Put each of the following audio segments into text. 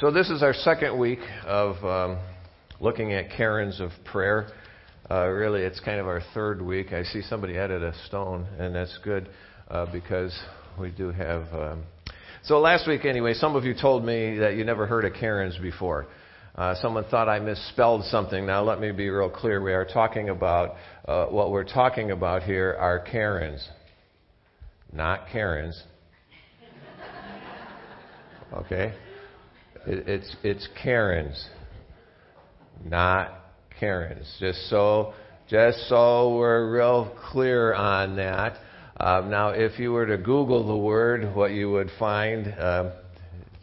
so this is our second week of um, looking at cairns of prayer. Uh, really, it's kind of our third week. I see somebody added a stone, and that's good uh, because we do have. Um, so last week, anyway, some of you told me that you never heard of cairns before. Uh, someone thought I misspelled something. Now, let me be real clear. We are talking about uh, what we're talking about here are cairns, not Karens. Okay? It, it's, it's cairns, not Karens. Just so, just so we're real clear on that. Um, now, if you were to Google the word, what you would find, um,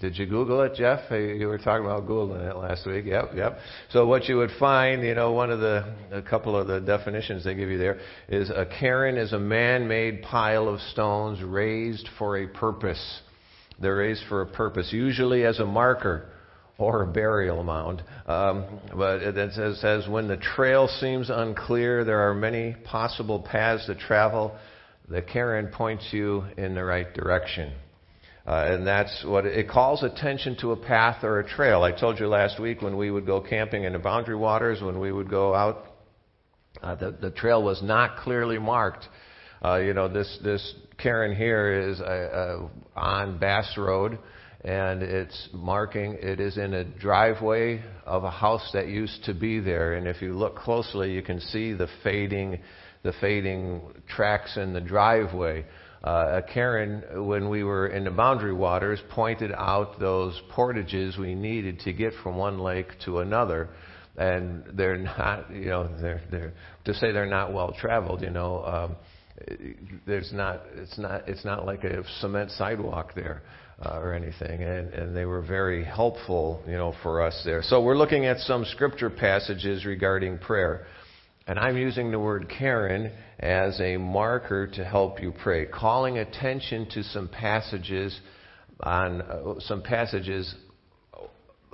did you Google it, Jeff? You were talking about Googling it last week. Yep, yep. So what you would find, you know, one of the, a couple of the definitions they give you there is a cairn is a man-made pile of stones raised for a purpose. They're raised for a purpose, usually as a marker or a burial mound. Um, but it says, says, when the trail seems unclear, there are many possible paths to travel. The cairn points you in the right direction. Uh, and that's what it, it calls attention to a path or a trail. I told you last week when we would go camping in the boundary waters, when we would go out, uh, the, the trail was not clearly marked. Uh, you know, this, this cairn here is uh, uh, on Bass Road, and it's marking, it is in a driveway of a house that used to be there. And if you look closely, you can see the fading, the fading tracks in the driveway. Uh, cairn, when we were in the boundary waters, pointed out those portages we needed to get from one lake to another and they're not, you know, they're, they're, to say they're not well traveled, you know, um, there's not it's not it's not like a cement sidewalk there uh, or anything. And and they were very helpful you know for us there. So we're looking at some scripture passages regarding prayer. And I'm using the word cairn as a marker to help you pray calling attention to some passages on uh, some passages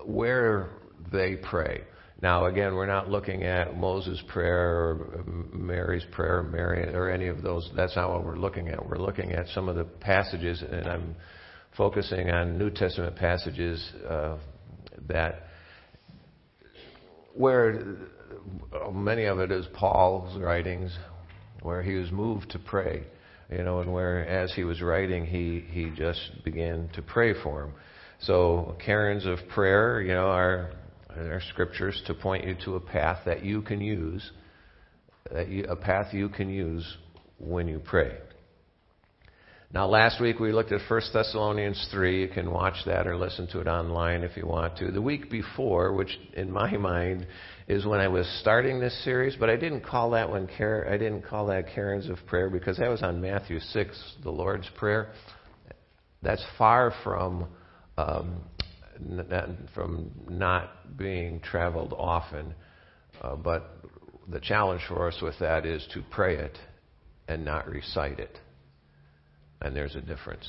where they pray now, again, we're not looking at Moses' prayer or Mary's prayer, Mary, or any of those. That's not what we're looking at. We're looking at some of the passages, and I'm focusing on New Testament passages uh, that where many of it is Paul's writings, where he was moved to pray, you know, and where as he was writing, he he just began to pray for him. So, cairns of prayer, you know, are in our scriptures to point you to a path that you can use, that you, a path you can use when you pray. Now, last week we looked at 1 Thessalonians 3. You can watch that or listen to it online if you want to. The week before, which in my mind is when I was starting this series, but I didn't call that one I didn't call that cairns of prayer because that was on Matthew 6, the Lord's Prayer. That's far from um, from not being traveled often. Uh, but the challenge for us with that is to pray it and not recite it. And there's a difference.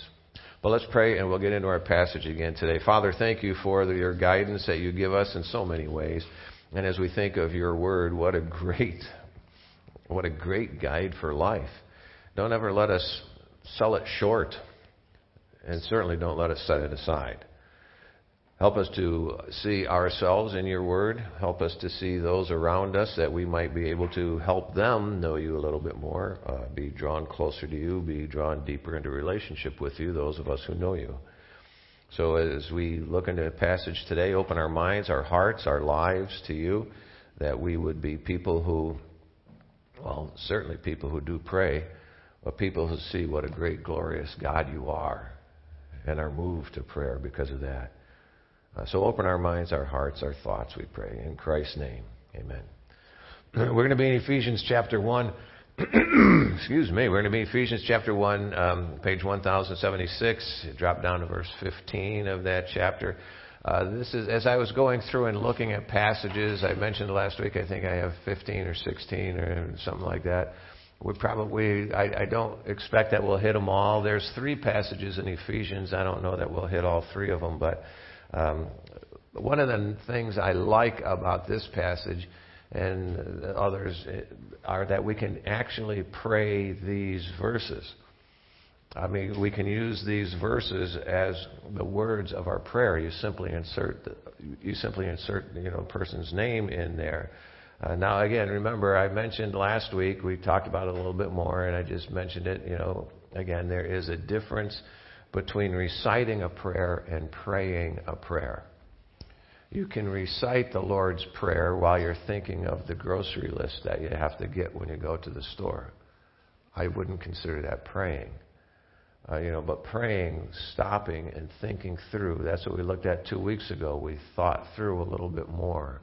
But let's pray and we'll get into our passage again today. Father, thank you for the, your guidance that you give us in so many ways. And as we think of your word, what a great, what a great guide for life. Don't ever let us sell it short. And certainly don't let us set it aside. Help us to see ourselves in your word. Help us to see those around us that we might be able to help them know you a little bit more, uh, be drawn closer to you, be drawn deeper into relationship with you, those of us who know you. So as we look into the passage today, open our minds, our hearts, our lives to you, that we would be people who, well, certainly people who do pray, but people who see what a great, glorious God you are and are moved to prayer because of that. Uh, so open our minds, our hearts, our thoughts, we pray. In Christ's name, amen. We're going to be in Ephesians chapter 1. Excuse me. We're going to be Ephesians chapter 1, um, page 1076. Drop down to verse 15 of that chapter. Uh, this is as I was going through and looking at passages. I mentioned last week. I think I have 15 or 16 or something like that. We probably. I, I don't expect that we'll hit them all. There's three passages in Ephesians. I don't know that we'll hit all three of them, but um, one of the things I like about this passage and others are that we can actually pray these verses. I mean, we can use these verses as the words of our prayer. You simply insert the, you simply insert you know a person's name in there. Uh, now again, remember I mentioned last week we talked about it a little bit more, and I just mentioned it. You know, again, there is a difference between reciting a prayer and praying a prayer. You can recite the Lord's Prayer while you're thinking of the grocery list that you have to get when you go to the store. I wouldn't consider that praying. Uh, you know, but praying, stopping and thinking through, that's what we looked at two weeks ago. We thought through a little bit more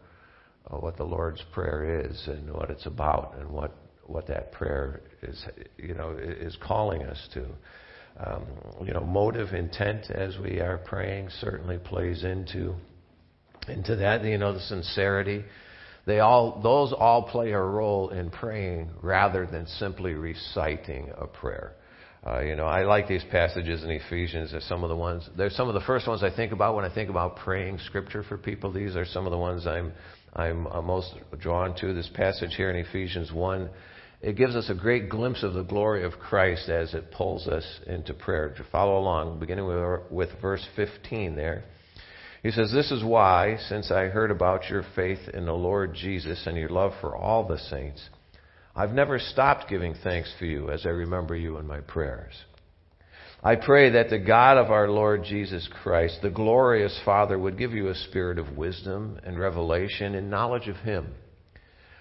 uh, what the Lord's Prayer is and what it's about and what, what that prayer is, you know, is calling us to. Um, you know, motive, intent as we are praying certainly plays into into that. You know, the sincerity. They all, those all play a role in praying rather than simply reciting a prayer. Uh, you know, I like these passages in Ephesians. They're some of the ones. They're some of the first ones I think about when I think about praying Scripture for people. These are some of the ones I'm I'm uh, most drawn to. This passage here in Ephesians one, it gives us a great glimpse of the glory of Christ as it pulls us into prayer. To follow along, beginning with, with verse 15 there. He says, This is why, since I heard about your faith in the Lord Jesus and your love for all the saints, I've never stopped giving thanks for you as I remember you in my prayers. I pray that the God of our Lord Jesus Christ, the glorious Father, would give you a spirit of wisdom and revelation and knowledge of Him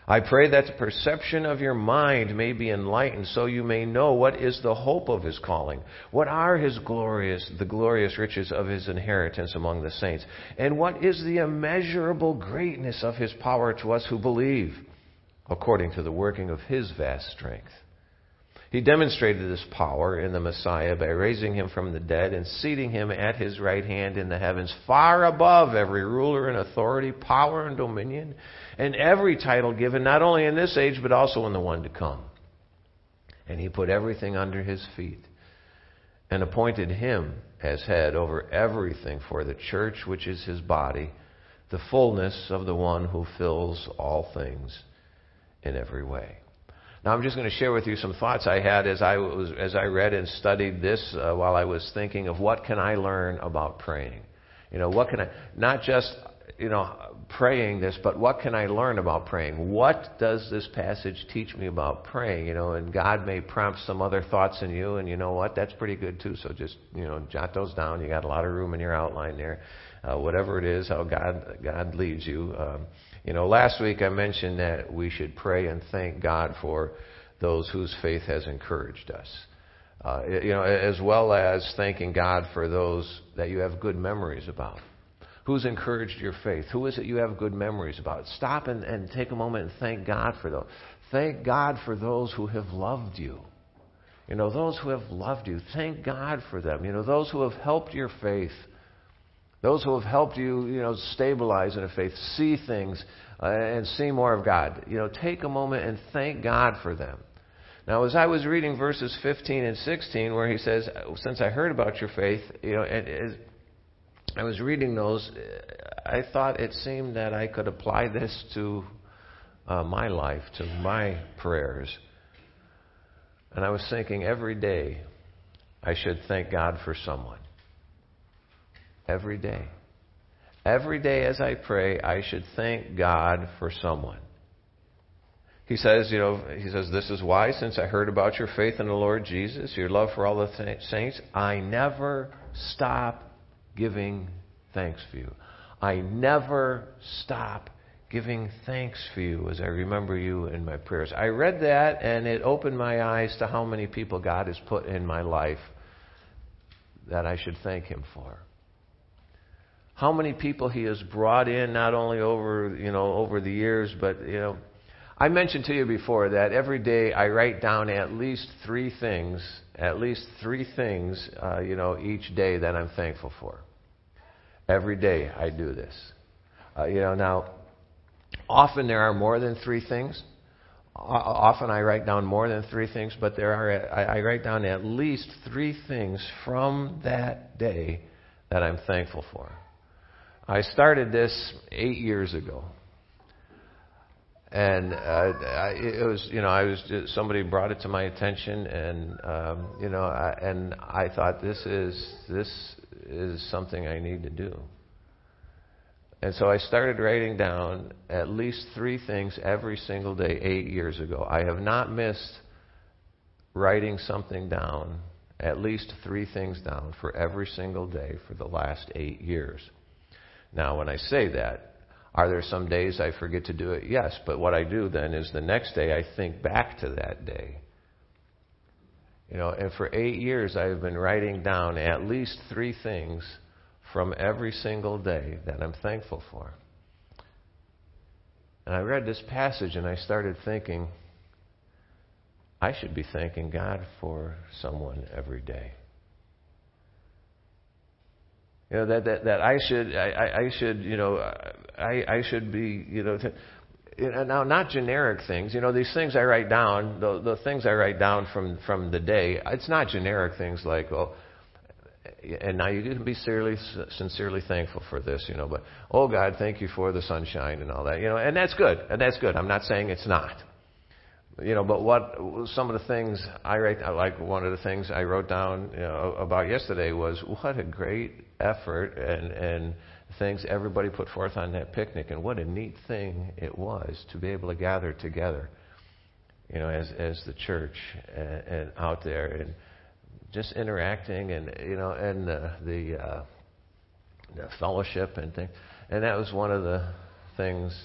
I pray that the perception of your mind may be enlightened so you may know what is the hope of his calling, what are his glorious the glorious riches of his inheritance among the saints, and what is the immeasurable greatness of his power to us who believe, according to the working of his vast strength. He demonstrated this power in the Messiah by raising him from the dead and seating him at his right hand in the heavens, far above every ruler and authority, power and dominion and every title given, not only in this age, but also in the one to come. And he put everything under his feet and appointed him as head over everything for the church, which is his body, the fullness of the one who fills all things in every way. Now, I'm just going to share with you some thoughts I had as I was as I read and studied this uh, while I was thinking of what can I learn about praying. You know, what can I not just you know, praying this, but what can I learn about praying? What does this passage teach me about praying? You know, and God may prompt some other thoughts in you, and you know what? That's pretty good too. So just, you know, jot those down. You got a lot of room in your outline there. Uh, whatever it is, how God, God leads you. Um, you know, last week I mentioned that we should pray and thank God for those whose faith has encouraged us. Uh, you know, as well as thanking God for those that you have good memories about. Who's encouraged your faith? Who is it you have good memories about? Stop and, and take a moment and thank God for those. Thank God for those who have loved you. You know, those who have loved you, thank God for them. You know, those who have helped your faith, those who have helped you, you know, stabilize in a faith, see things, uh, and see more of God. You know, take a moment and thank God for them. Now, as I was reading verses 15 and 16, where he says, Since I heard about your faith, you know, and, as I was reading those, I thought it seemed that I could apply this to uh, my life, to my prayers. And I was thinking every day I should thank God for someone. Every day. Every day as I pray, I should thank God for someone. He says, you know, he says, this is why, since I heard about your faith in the Lord Jesus, your love for all the saints, I never stop giving thanks for you. I never stop giving thanks for you as I remember you in my prayers. I read that and it opened my eyes to how many people God has put in my life that I should thank Him for. How many people He has brought in, not only over, you know, over the years, but, you know, I mentioned to you before that every day I write down at least three things, at least three things, uh, you know, each day that I'm thankful for. Every day I do this. Uh, you know, now, often there are more than three things. Often I write down more than three things, but there are, I, I write down at least three things from that day that I'm thankful for. I started this eight years ago. and uh, I, it was you know I was just, somebody brought it to my attention and um, you know I, and I thought this is this is something I need to do. And so I started writing down at least three things every single day eight years ago. I have not missed writing something down, at least three things down for every single day for the last eight years. Now, when I say that, are there some days I forget to do it? Yes, but what I do then is the next day I think back to that day. You know, and for eight years I've been writing down at least three things from every single day that I'm thankful for. And I read this passage and I started thinking, I should be thanking God for someone every day. You know that that, that I should I, I should you know I I should be you know. To, now not generic things you know these things i write down the the things i write down from from the day it's not generic things like well and now you can be sincerely, sincerely thankful for this, you know. But oh God, thank you for the sunshine and all that, you know. And that's good, and that's good. I'm not saying it's not, you know. But what some of the things I write, like one of the things I wrote down you know, about yesterday was what a great effort and and things everybody put forth on that picnic, and what a neat thing it was to be able to gather together, you know, as as the church and, and out there and just interacting and you know and uh, the uh, the fellowship and things. And that was one of the things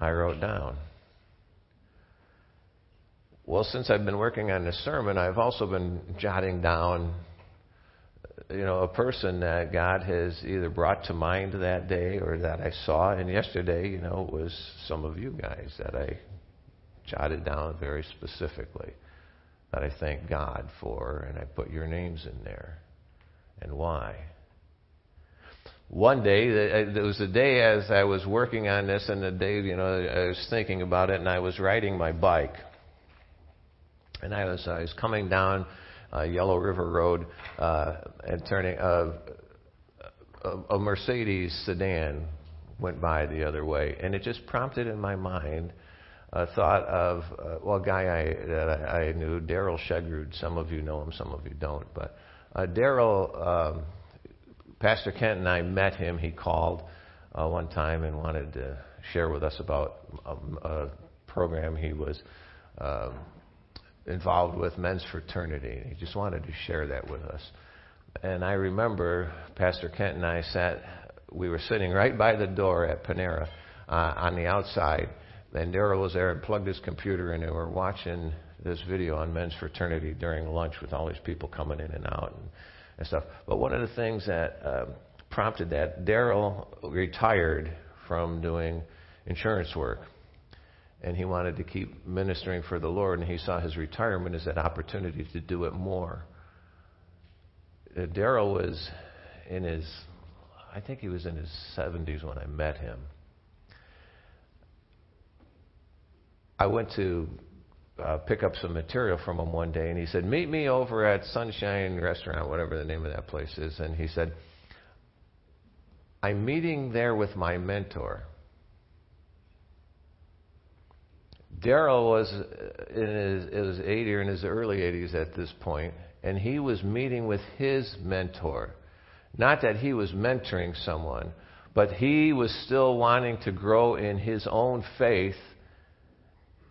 I wrote down. Well, since I've been working on this sermon, I've also been jotting down, you know, a person that God has either brought to mind that day or that I saw. And yesterday, you know, it was some of you guys that I jotted down very specifically that I thank God for, and I put your names in there and why. One day, uh, there was a day as I was working on this, and the day, you know, I was thinking about it, and I was riding my bike, and I was I was coming down uh, Yellow River Road uh, and turning. Uh, a, Mercedes sedan went by the other way, and it just prompted in my mind a thought of uh, well, a guy I that I, knew, Daryl Shegrud. Some of you know him, some of you don't. But uh, Daryl, um, Pastor Kent and I met him. He called uh, one time and wanted to share with us about a, a program he was um, involved with, Men's Fraternity. He just wanted to share that with us. And I remember Pastor Kent and I sat. We were sitting right by the door at Panera uh, on the outside and Daryl was there and plugged his computer in, and we were watching this video on men's fraternity during lunch with all these people coming in and out and, and stuff. But one of the things that um, prompted that, Daryl retired from doing insurance work, and he wanted to keep ministering for the Lord, and he saw his retirement as that opportunity to do it more. Uh, Daryl was in his, I think he was in his 70s when I met him I went to uh, pick up some material from him one day, and he said, "Meet me over at Sunshine Restaurant, whatever the name of that place is." And he said, "I'm meeting there with my mentor." Daryl was uh, in his, his 80 or in his early 80s at this point, and he was meeting with his mentor. Not that he was mentoring someone, but he was still wanting to grow in his own faith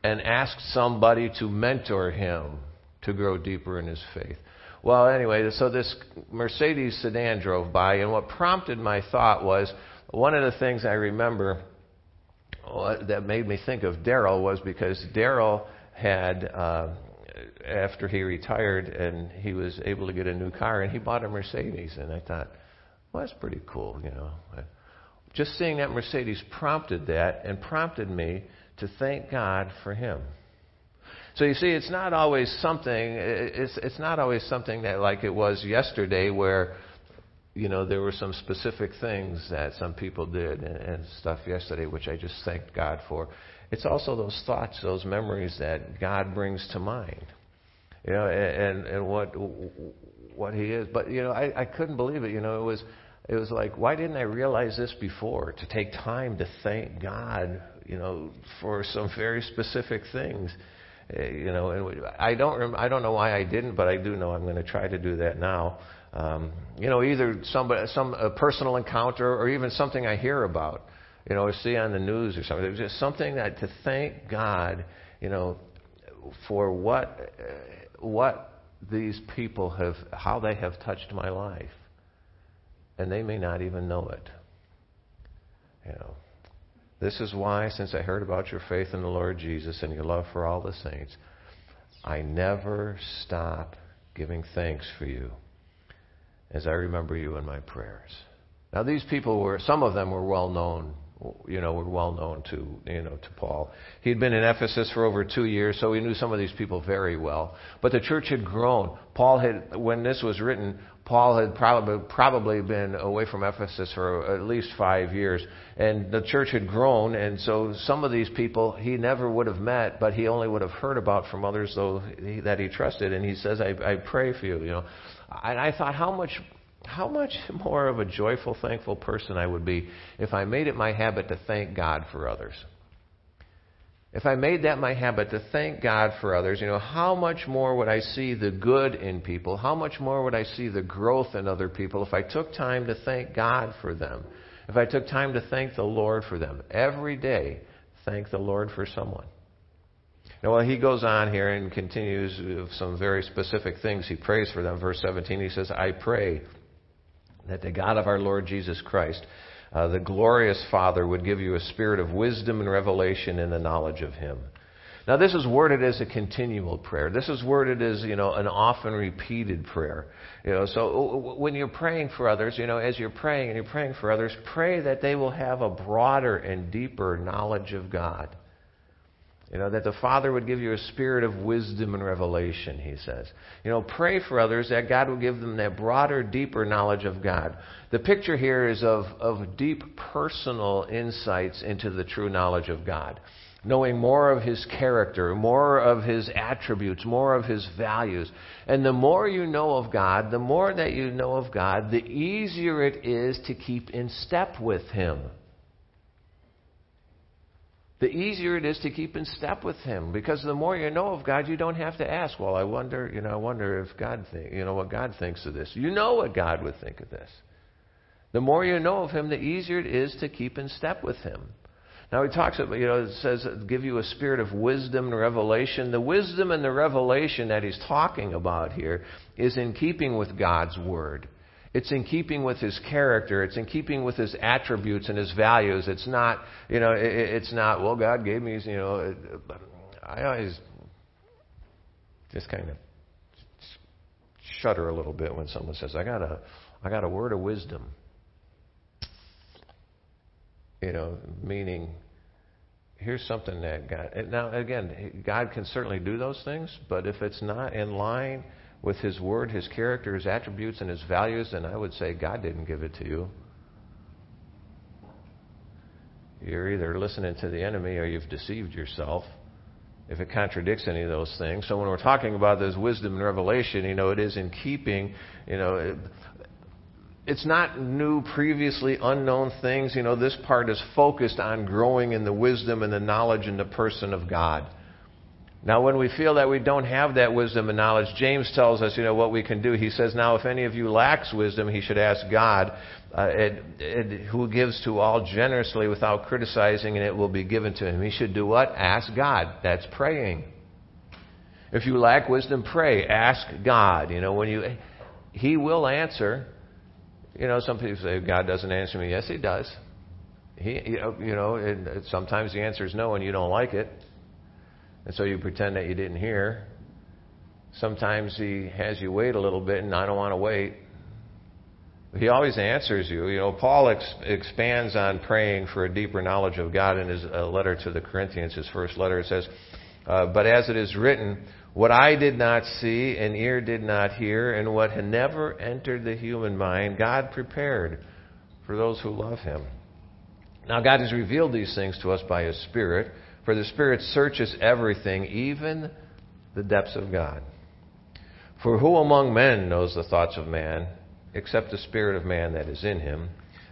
and asked somebody to mentor him to grow deeper in his faith. Well, anyway, so this Mercedes sedan drove by, and what prompted my thought was one of the things I remember that made me think of Daryl was because Daryl had, uh, after he retired, and he was able to get a new car, and he bought a Mercedes, and I thought, well, that's pretty cool, you know. Just seeing that Mercedes prompted that, and prompted me to thank God for him. So you see, it's not always something. It's it's not always something that like it was yesterday, where you know there were some specific things that some people did and, and stuff yesterday, which I just thanked God for. It's also those thoughts, those memories that God brings to mind. You know, and and what what He is. But you know, I, I couldn't believe it. You know, it was it was like, why didn't I realize this before? To take time to thank God, you know, for some very specific things. Uh, you know, and I don't rem- I don't know why I didn't, but I do know I'm going to try to do that now. Um, you know, either somebody, some a personal encounter or even something I hear about, you know, or see on the news or something. There's just something that to thank God, you know, for what what these people have, how they have touched my life, and they may not even know it. You know, this is why, since I heard about your faith in the Lord Jesus and your love for all the saints, I never stop giving thanks for you as I remember you in my prayers. Now, these people were, some of them were well known, you know, were well known to, you know, to Paul. He'd been in Ephesus for over two years, so he knew some of these people very well. But the church had grown. Paul had, when this was written, Paul had probably, probably been away from Ephesus for at least five years. And the church had grown, and so some of these people he never would have met, but he only would have heard about from others though that he trusted. And he says, I, I pray for you, you know. And I thought, how much, how much more of a joyful, thankful person I would be if I made it my habit to thank God for others. If I made that my habit to thank God for others, you know, how much more would I see the good in people? How much more would I see the growth in other people if I took time to thank God for them? If I took time to thank the Lord for them? Every day, thank the Lord for someone. Now, well, he goes on here and continues with some very specific things. He prays for them. Verse 17, he says, I pray that the God of our Lord Jesus Christ, uh, the glorious Father, would give you a spirit of wisdom and revelation in the knowledge of Him. Now, this is worded as a continual prayer. This is worded as, you know, an often repeated prayer. You know, so when you're praying for others, you know, as you're praying and you're praying for others, pray that they will have a broader and deeper knowledge of God. You know, that the Father would give you a spirit of wisdom and revelation, he says. You know, pray for others that God will give them that broader, deeper knowledge of God. The picture here is of, of deep personal insights into the true knowledge of God. Knowing more of His character, more of His attributes, more of His values. And the more you know of God, the more that you know of God, the easier it is to keep in step with Him the easier it is to keep in step with Him. Because the more you know of God, you don't have to ask, well, I wonder, you know, I wonder if God think, you know, what God thinks of this. You know what God would think of this. The more you know of Him, the easier it is to keep in step with Him. Now he talks about, you know, it says, give you a spirit of wisdom and revelation. The wisdom and the revelation that he's talking about here is in keeping with God's Word. It's in keeping with his character. It's in keeping with his attributes and his values. It's not, you know, it, it's not, well, God gave me, you know, uh, I always just kind of shudder a little bit when someone says, I got a, I got a word of wisdom. You know, meaning, here's something that God, now again, God can certainly do those things, but if it's not in line, with His Word, His character, His attributes, and His values, then I would say God didn't give it to you. You're either listening to the enemy or you've deceived yourself if it contradicts any of those things. So when we're talking about this wisdom and revelation, you know, it is in keeping, you know, it, it's not new, previously unknown things. You know, this part is focused on growing in the wisdom and the knowledge and the person of God. Now, when we feel that we don't have that wisdom and knowledge, James tells us, you know, what we can do. He says, now, if any of you lacks wisdom, he should ask God, uh, it, it, who gives to all generously without criticizing, and it will be given to him. He should do what? Ask God. That's praying. If you lack wisdom, pray. Ask God. You know, when you, He will answer. You know, some people say God doesn't answer me. Yes, He does. He, you know, you know sometimes the answer is no, and you don't like it. And so you pretend that you didn't hear. Sometimes he has you wait a little bit, and I don't want to wait. He always answers you. You know, Paul ex- expands on praying for a deeper knowledge of God in his uh, letter to the Corinthians, his first letter. It says, uh, But as it is written, what I did not see, and ear did not hear, and what had never entered the human mind, God prepared for those who love him. Now, God has revealed these things to us by his Spirit. For the Spirit searches everything, even the depths of God. For who among men knows the thoughts of man, except the Spirit of man that is in him?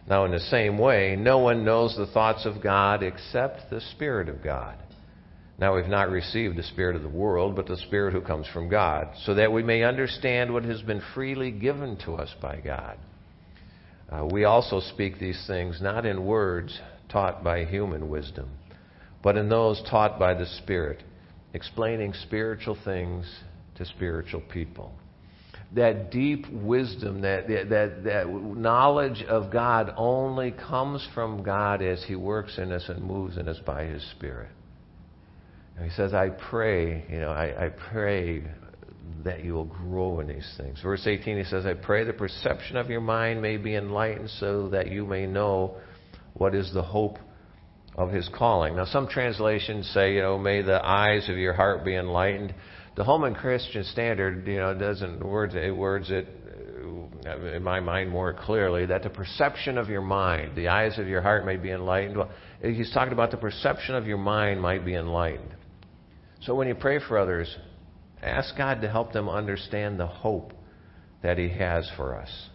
Now, in the same way, no one knows the thoughts of God except the Spirit of God. Now, we've not received the Spirit of the world, but the Spirit who comes from God, so that we may understand what has been freely given to us by God. Uh, we also speak these things not in words taught by human wisdom, but in those taught by the Spirit, explaining spiritual things to spiritual people that deep wisdom, that, that, that knowledge of God only comes from God as He works in us and moves in us by His Spirit. And He says, I pray, you know, I, I pray that you will grow in these things. Verse 18, He says, I pray the perception of your mind may be enlightened so that you may know what is the hope of His calling. Now, some translations say, you know, may the eyes of your heart be enlightened the Holman Christian Standard, you know, doesn't words it words it uh, in my mind more clearly that the perception of your mind, the eyes of your heart may be enlightened. Well, he's talking about the perception of your mind might be enlightened. So when you pray for others, ask God to help them understand the hope that He has for us.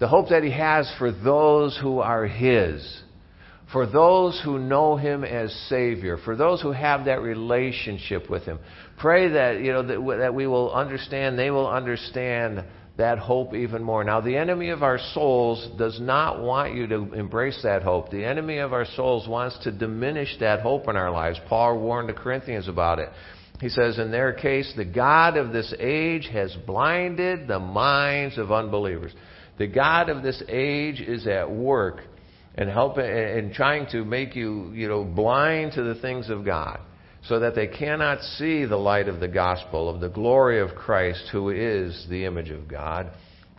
The hope that He has for those who are His for those who know him as savior for those who have that relationship with him. Pray that you know that, that we will understand they will understand that hope even more. Now the enemy of our souls does not want you to embrace that hope. The enemy of our souls wants to diminish that hope in our lives. Paul warned the corinthians about it. He says in their case the god of this age has blinded the minds of unbelievers. The god of this age is at work and helping and trying to make you, you know, blind to the things of God so that they cannot see the light of the gospel of the glory of Christ who is the image of God.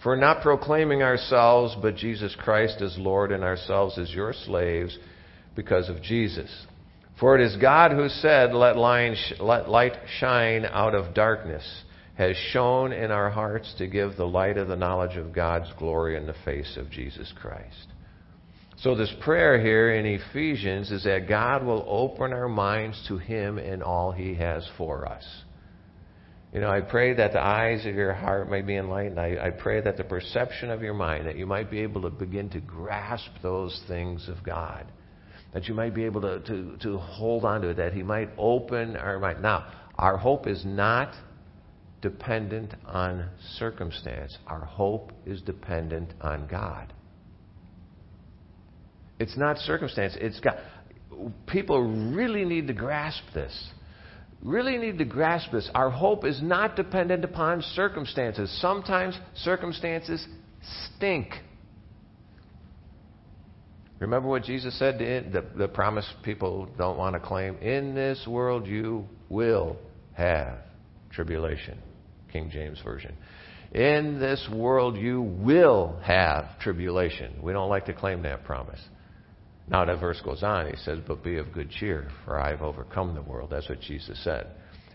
For not proclaiming ourselves, but Jesus Christ as Lord and ourselves as your slaves because of Jesus. For it is God who said, let light shine out of darkness, has shone in our hearts to give the light of the knowledge of God's glory in the face of Jesus Christ. So, this prayer here in Ephesians is that God will open our minds to Him and all He has for us. You know, I pray that the eyes of your heart may be enlightened. I, I pray that the perception of your mind, that you might be able to begin to grasp those things of God. That you might be able to, to, to hold on to it, that He might open our mind. Now, our hope is not dependent on circumstance, our hope is dependent on God. It's not circumstance. It's God. People really need to grasp this. Really need to grasp this. Our hope is not dependent upon circumstances. Sometimes circumstances stink. Remember what Jesus said to the, the promise people don't want to claim? In this world you will have tribulation. King James Version. In this world you will have tribulation. We don't like to claim that promise. Now that verse goes on. He says, "But be of good cheer, for I have overcome the world." That's what Jesus said.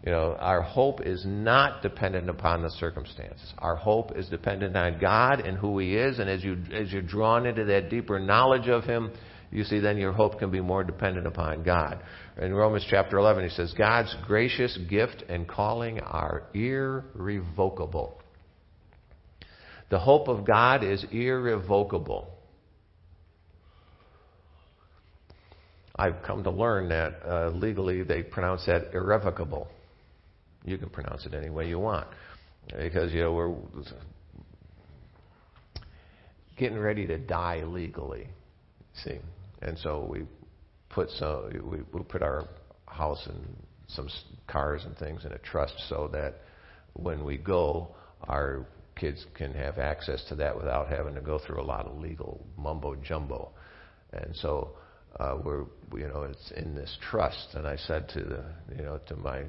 You know, our hope is not dependent upon the circumstances. Our hope is dependent on God and who He is. And as you as you're drawn into that deeper knowledge of Him, you see, then your hope can be more dependent upon God. In Romans chapter 11, he says, God's gracious gift and calling are irrevocable. The hope of God is irrevocable. I've come to learn that uh, legally they pronounce that irrevocable. You can pronounce it any way you want. Because, you know, we're getting ready to die legally, see. And so we put some, we, we put our house and some cars and things in a trust so that when we go, our kids can have access to that without having to go through a lot of legal mumbo jumbo. And so uh, we're, you know, it's in this trust. And I said to the, you know, to my,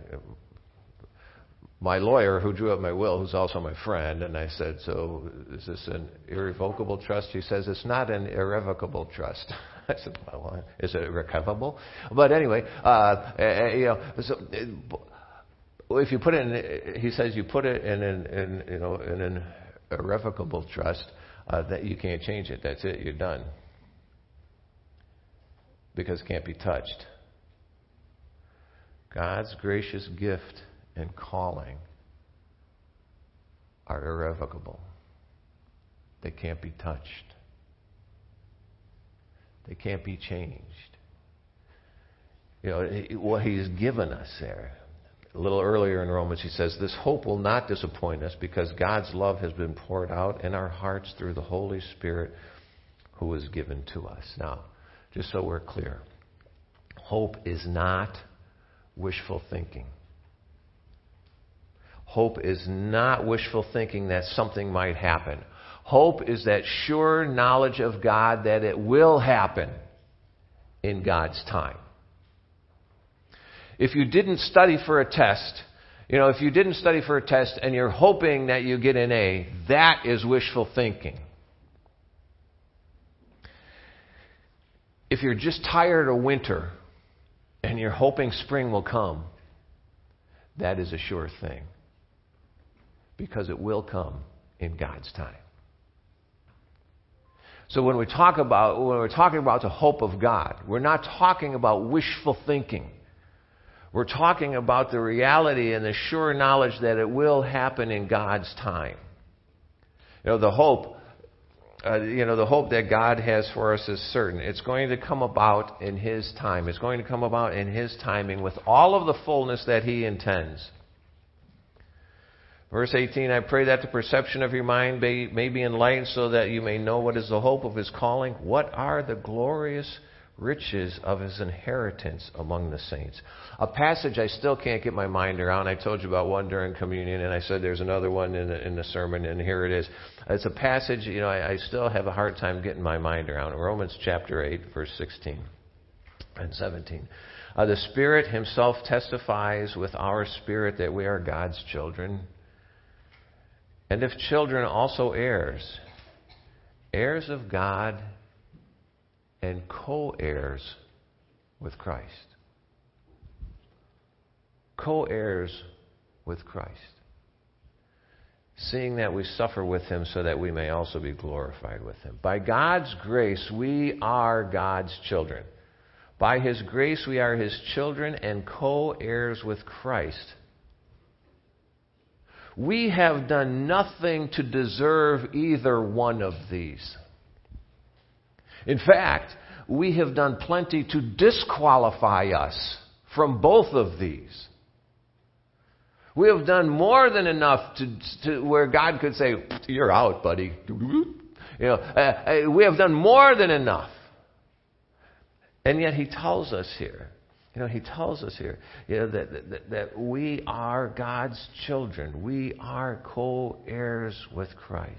my lawyer who drew up my will, who's also my friend, and I said, so is this an irrevocable trust? He says, it's not an irrevocable trust. I said, well, is it recoverable? But anyway, uh, you know, so, if you put it in, he says you put it in an, in, you know, in an irrevocable trust, uh, that you can't change it. That's it. You're done because it can't be touched. God's gracious gift and calling are irrevocable. They can't be touched. They can't be changed. You know, what He's given us there. A little earlier in Romans, he says, This hope will not disappoint us because God's love has been poured out in our hearts through the Holy Spirit who was given to us. Now, just so we're clear, hope is not wishful thinking. Hope is not wishful thinking that something might happen. Hope is that sure knowledge of God that it will happen in God's time. If you didn't study for a test, you know, if you didn't study for a test and you're hoping that you get an A, that is wishful thinking. If you're just tired of winter and you're hoping spring will come, that is a sure thing. Because it will come in God's time. So when we talk about when we're talking about the hope of God, we're not talking about wishful thinking. We're talking about the reality and the sure knowledge that it will happen in God's time. You know, the hope, uh, you know, the hope that God has for us is certain. It's going to come about in His time. It's going to come about in His timing with all of the fullness that He intends. Verse 18, I pray that the perception of your mind may, may be enlightened so that you may know what is the hope of his calling, what are the glorious riches of his inheritance among the saints. A passage I still can't get my mind around. I told you about one during communion, and I said there's another one in the, in the sermon, and here it is. It's a passage, you know, I, I still have a hard time getting my mind around. Romans chapter 8, verse 16 and 17. Uh, the Spirit Himself testifies with our spirit that we are God's children. And if children, also heirs, heirs of God and co heirs with Christ. Co heirs with Christ. Seeing that we suffer with him so that we may also be glorified with him. By God's grace, we are God's children. By his grace, we are his children and co heirs with Christ. We have done nothing to deserve either one of these. In fact, we have done plenty to disqualify us from both of these. We have done more than enough to, to where God could say, You're out, buddy. You know, uh, uh, we have done more than enough. And yet he tells us here, you know, he tells us here, you know, that, that, that we are God's children. We are co heirs with Christ.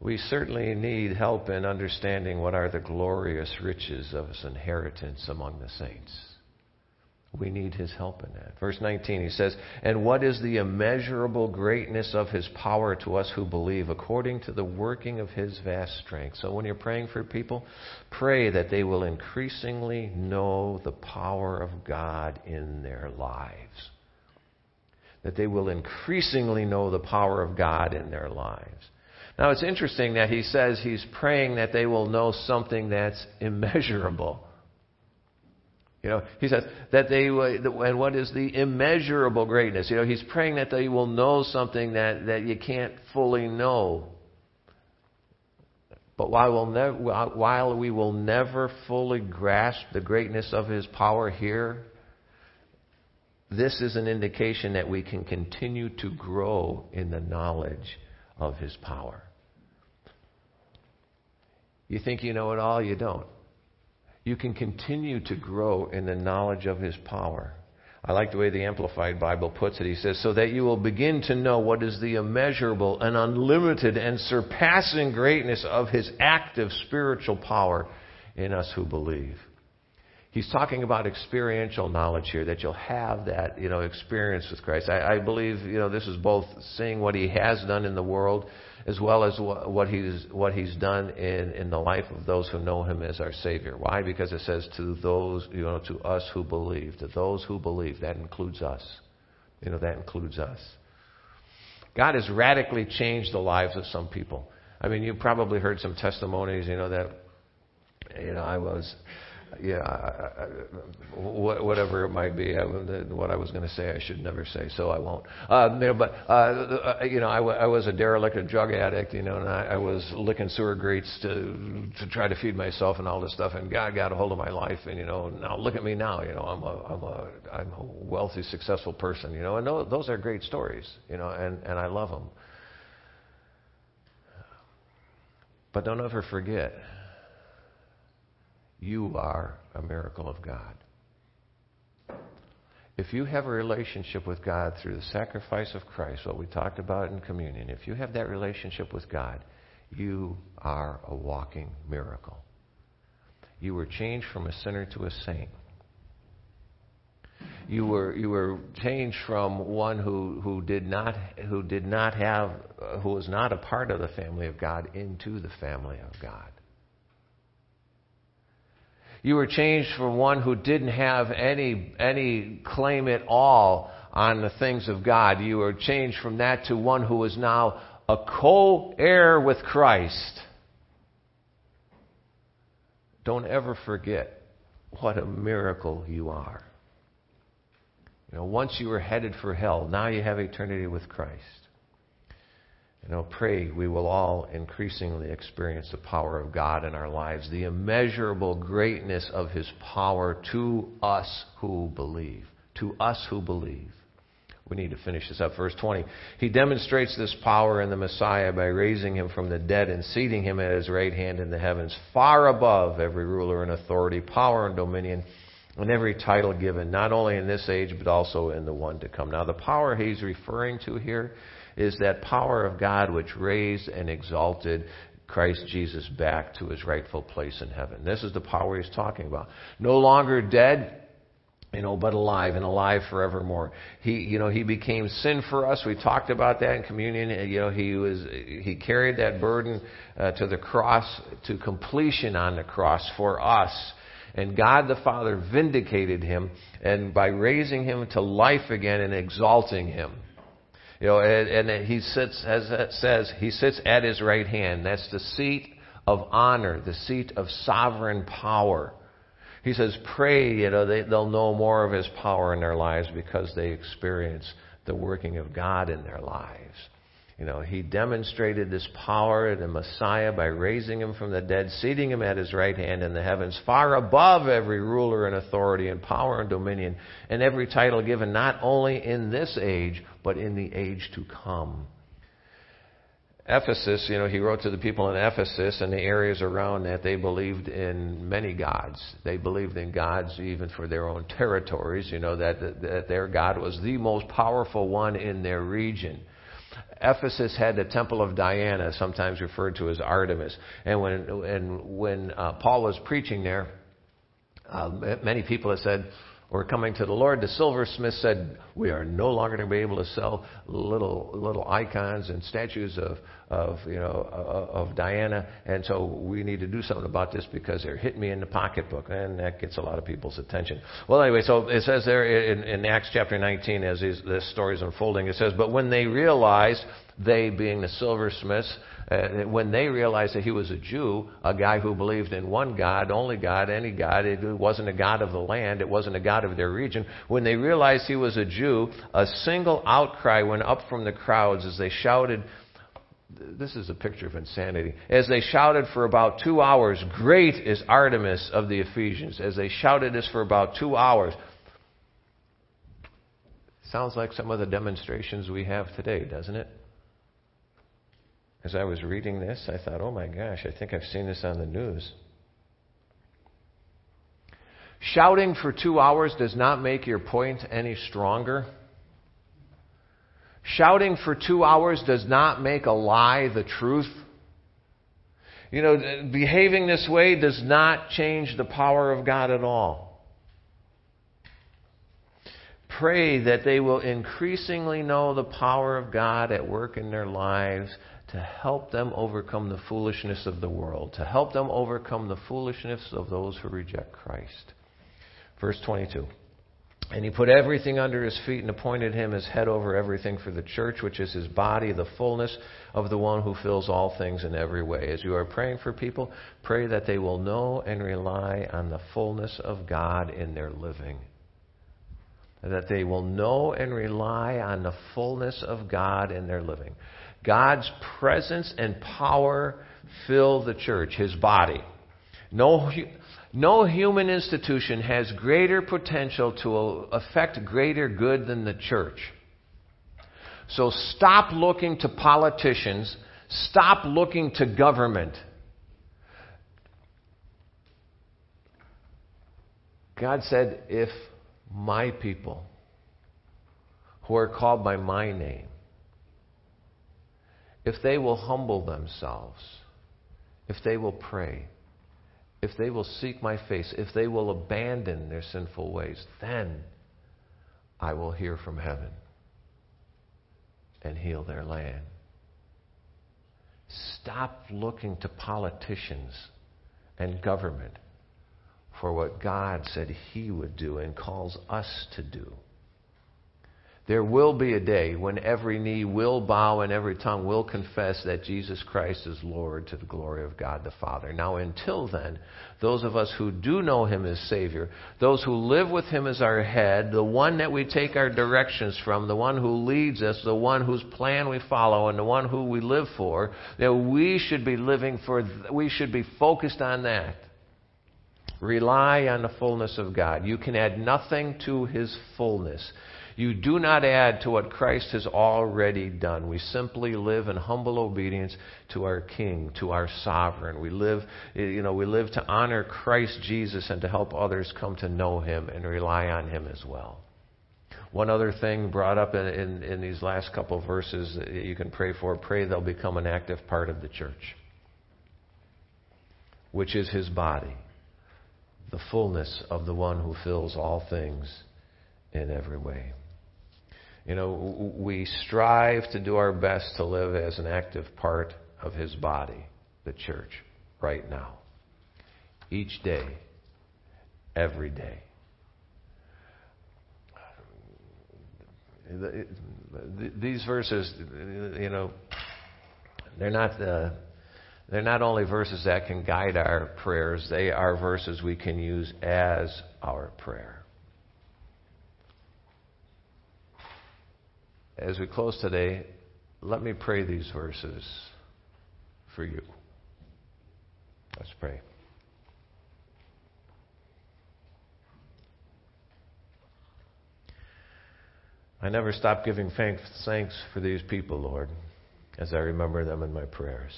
We certainly need help in understanding what are the glorious riches of his inheritance among the saints. We need his help in that. Verse 19, he says, And what is the immeasurable greatness of his power to us who believe, according to the working of his vast strength? So when you're praying for people, pray that they will increasingly know the power of God in their lives. That they will increasingly know the power of God in their lives. Now it's interesting that he says he's praying that they will know something that's immeasurable. You know, he says that they and what is the immeasurable greatness? You know, he's praying that they will know something that, that you can't fully know. But while, we'll while we will never fully grasp the greatness of his power here, this is an indication that we can continue to grow in the knowledge of his power. You think you know it all, you don't. You can continue to grow in the knowledge of His power. I like the way the Amplified Bible puts it. He says, So that you will begin to know what is the immeasurable and unlimited and surpassing greatness of His active spiritual power in us who believe. He's talking about experiential knowledge here, that you'll have that, you know, experience with Christ. I, I believe, you know, this is both seeing what He has done in the world as well as what he's, what he's done in, in the life of those who know him as our Savior. Why? Because it says to those, you know, to us who believe, to those who believe. That includes us. You know, that includes us. God has radically changed the lives of some people. I mean, you probably heard some testimonies, you know, that, you know, I was, yeah, whatever it might be, what I was going to say, I should never say, so I won't. Uh, you know, but uh, uh you know, I, I was a derelict, a drug addict, you know, and I, I was licking sewer grates to to try to feed myself and all this stuff. And God got a hold of my life, and you know, now look at me now. You know, I'm a I'm a I'm a wealthy, successful person. You know, and those are great stories. You know, and and I love them. But don't ever forget you are a miracle of God. If you have a relationship with God through the sacrifice of Christ, what we talked about in communion, if you have that relationship with God, you are a walking miracle. You were changed from a sinner to a saint. You were, you were changed from one who, who, did not, who did not have, who was not a part of the family of God into the family of God. You were changed from one who didn't have any, any claim at all on the things of God. You were changed from that to one who is now a co heir with Christ. Don't ever forget what a miracle you are. You know, once you were headed for hell, now you have eternity with Christ. And I'll pray we will all increasingly experience the power of God in our lives, the immeasurable greatness of His power to us who believe. To us who believe. We need to finish this up. Verse 20. He demonstrates this power in the Messiah by raising him from the dead and seating him at his right hand in the heavens, far above every ruler and authority, power and dominion, and every title given, not only in this age, but also in the one to come. Now, the power he's referring to here is that power of God which raised and exalted Christ Jesus back to his rightful place in heaven. This is the power he's talking about. No longer dead, you know, but alive and alive forevermore. He, you know, he became sin for us. We talked about that in communion. You know, he was, he carried that burden uh, to the cross, to completion on the cross for us. And God the Father vindicated him and by raising him to life again and exalting him. You know, and, and he sits, as it says, he sits at his right hand. That's the seat of honor, the seat of sovereign power. He says, pray, you know, they, they'll know more of his power in their lives because they experience the working of God in their lives. You know, he demonstrated this power in the Messiah by raising him from the dead, seating him at his right hand in the heavens, far above every ruler and authority and power and dominion, and every title given not only in this age, but in the age to come. Ephesus, you know, he wrote to the people in Ephesus and the areas around that they believed in many gods. They believed in gods even for their own territories, you know, that, that their God was the most powerful one in their region. Ephesus had the temple of Diana, sometimes referred to as Artemis. And when, and when uh, Paul was preaching there, uh, many people have said, we're coming to the Lord. The silversmith said, We are no longer going to be able to sell little little icons and statues of of you know of Diana, and so we need to do something about this because they're hitting me in the pocketbook, and that gets a lot of people's attention. Well, anyway, so it says there in, in Acts chapter 19, as this story is unfolding, it says, But when they realized, they being the silversmiths, uh, when they realized that he was a Jew, a guy who believed in one God, only God, any God, it wasn't a God of the land, it wasn't a God of their region, when they realized he was a Jew, a single outcry went up from the crowds as they shouted, this is a picture of insanity. As they shouted for about two hours, Great is Artemis of the Ephesians. As they shouted this for about two hours. Sounds like some of the demonstrations we have today, doesn't it? As I was reading this, I thought, oh my gosh, I think I've seen this on the news. Shouting for two hours does not make your point any stronger. Shouting for two hours does not make a lie the truth. You know, behaving this way does not change the power of God at all. Pray that they will increasingly know the power of God at work in their lives to help them overcome the foolishness of the world, to help them overcome the foolishness of those who reject Christ. Verse 22. And he put everything under his feet and appointed him as head over everything for the church, which is his body, the fullness of the one who fills all things in every way. As you are praying for people, pray that they will know and rely on the fullness of God in their living. That they will know and rely on the fullness of God in their living. God's presence and power fill the church, his body. No, no human institution has greater potential to affect greater good than the church. So stop looking to politicians. Stop looking to government. God said, if my people who are called by my name, if they will humble themselves, if they will pray, if they will seek my face, if they will abandon their sinful ways, then I will hear from heaven and heal their land. Stop looking to politicians and government for what God said He would do and calls us to do. There will be a day when every knee will bow and every tongue will confess that Jesus Christ is Lord to the glory of God the Father. Now, until then, those of us who do know Him as Savior, those who live with Him as our head, the one that we take our directions from, the one who leads us, the one whose plan we follow, and the one who we live for, that we should be living for, we should be focused on that. Rely on the fullness of God. You can add nothing to His fullness. You do not add to what Christ has already done. We simply live in humble obedience to our King, to our sovereign. We live, you know, we live to honor Christ Jesus and to help others come to know Him and rely on Him as well. One other thing brought up in, in, in these last couple verses that you can pray for pray they'll become an active part of the church, which is His body, the fullness of the one who fills all things in every way. You know, we strive to do our best to live as an active part of His body, the church, right now. Each day, every day. These verses, you know, they're not the. They're not only verses that can guide our prayers, they are verses we can use as our prayer. As we close today, let me pray these verses for you. Let's pray. I never stop giving thanks for these people, Lord, as I remember them in my prayers.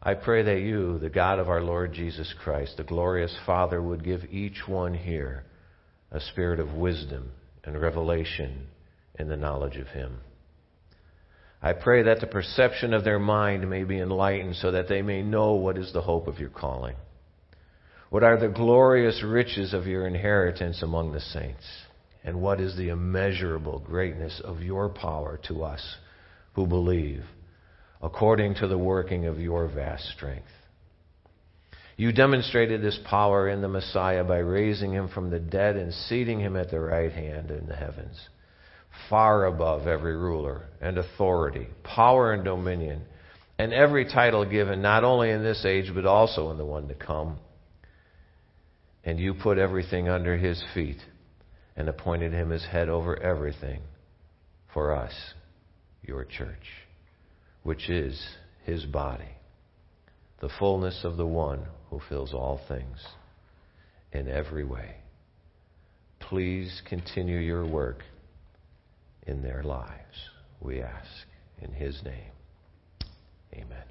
I pray that you, the God of our Lord Jesus Christ, the glorious Father, would give each one here a spirit of wisdom and revelation in the knowledge of Him. I pray that the perception of their mind may be enlightened so that they may know what is the hope of your calling. What are the glorious riches of your inheritance among the saints? And what is the immeasurable greatness of your power to us who believe, according to the working of your vast strength? You demonstrated this power in the Messiah by raising him from the dead and seating him at the right hand in the heavens far above every ruler and authority, power and dominion, and every title given, not only in this age, but also in the one to come. And you put everything under his feet and appointed him as head over everything for us, your church, which is his body, the fullness of the one who fills all things in every way. Please continue your work in their lives. We ask in His name. Amen.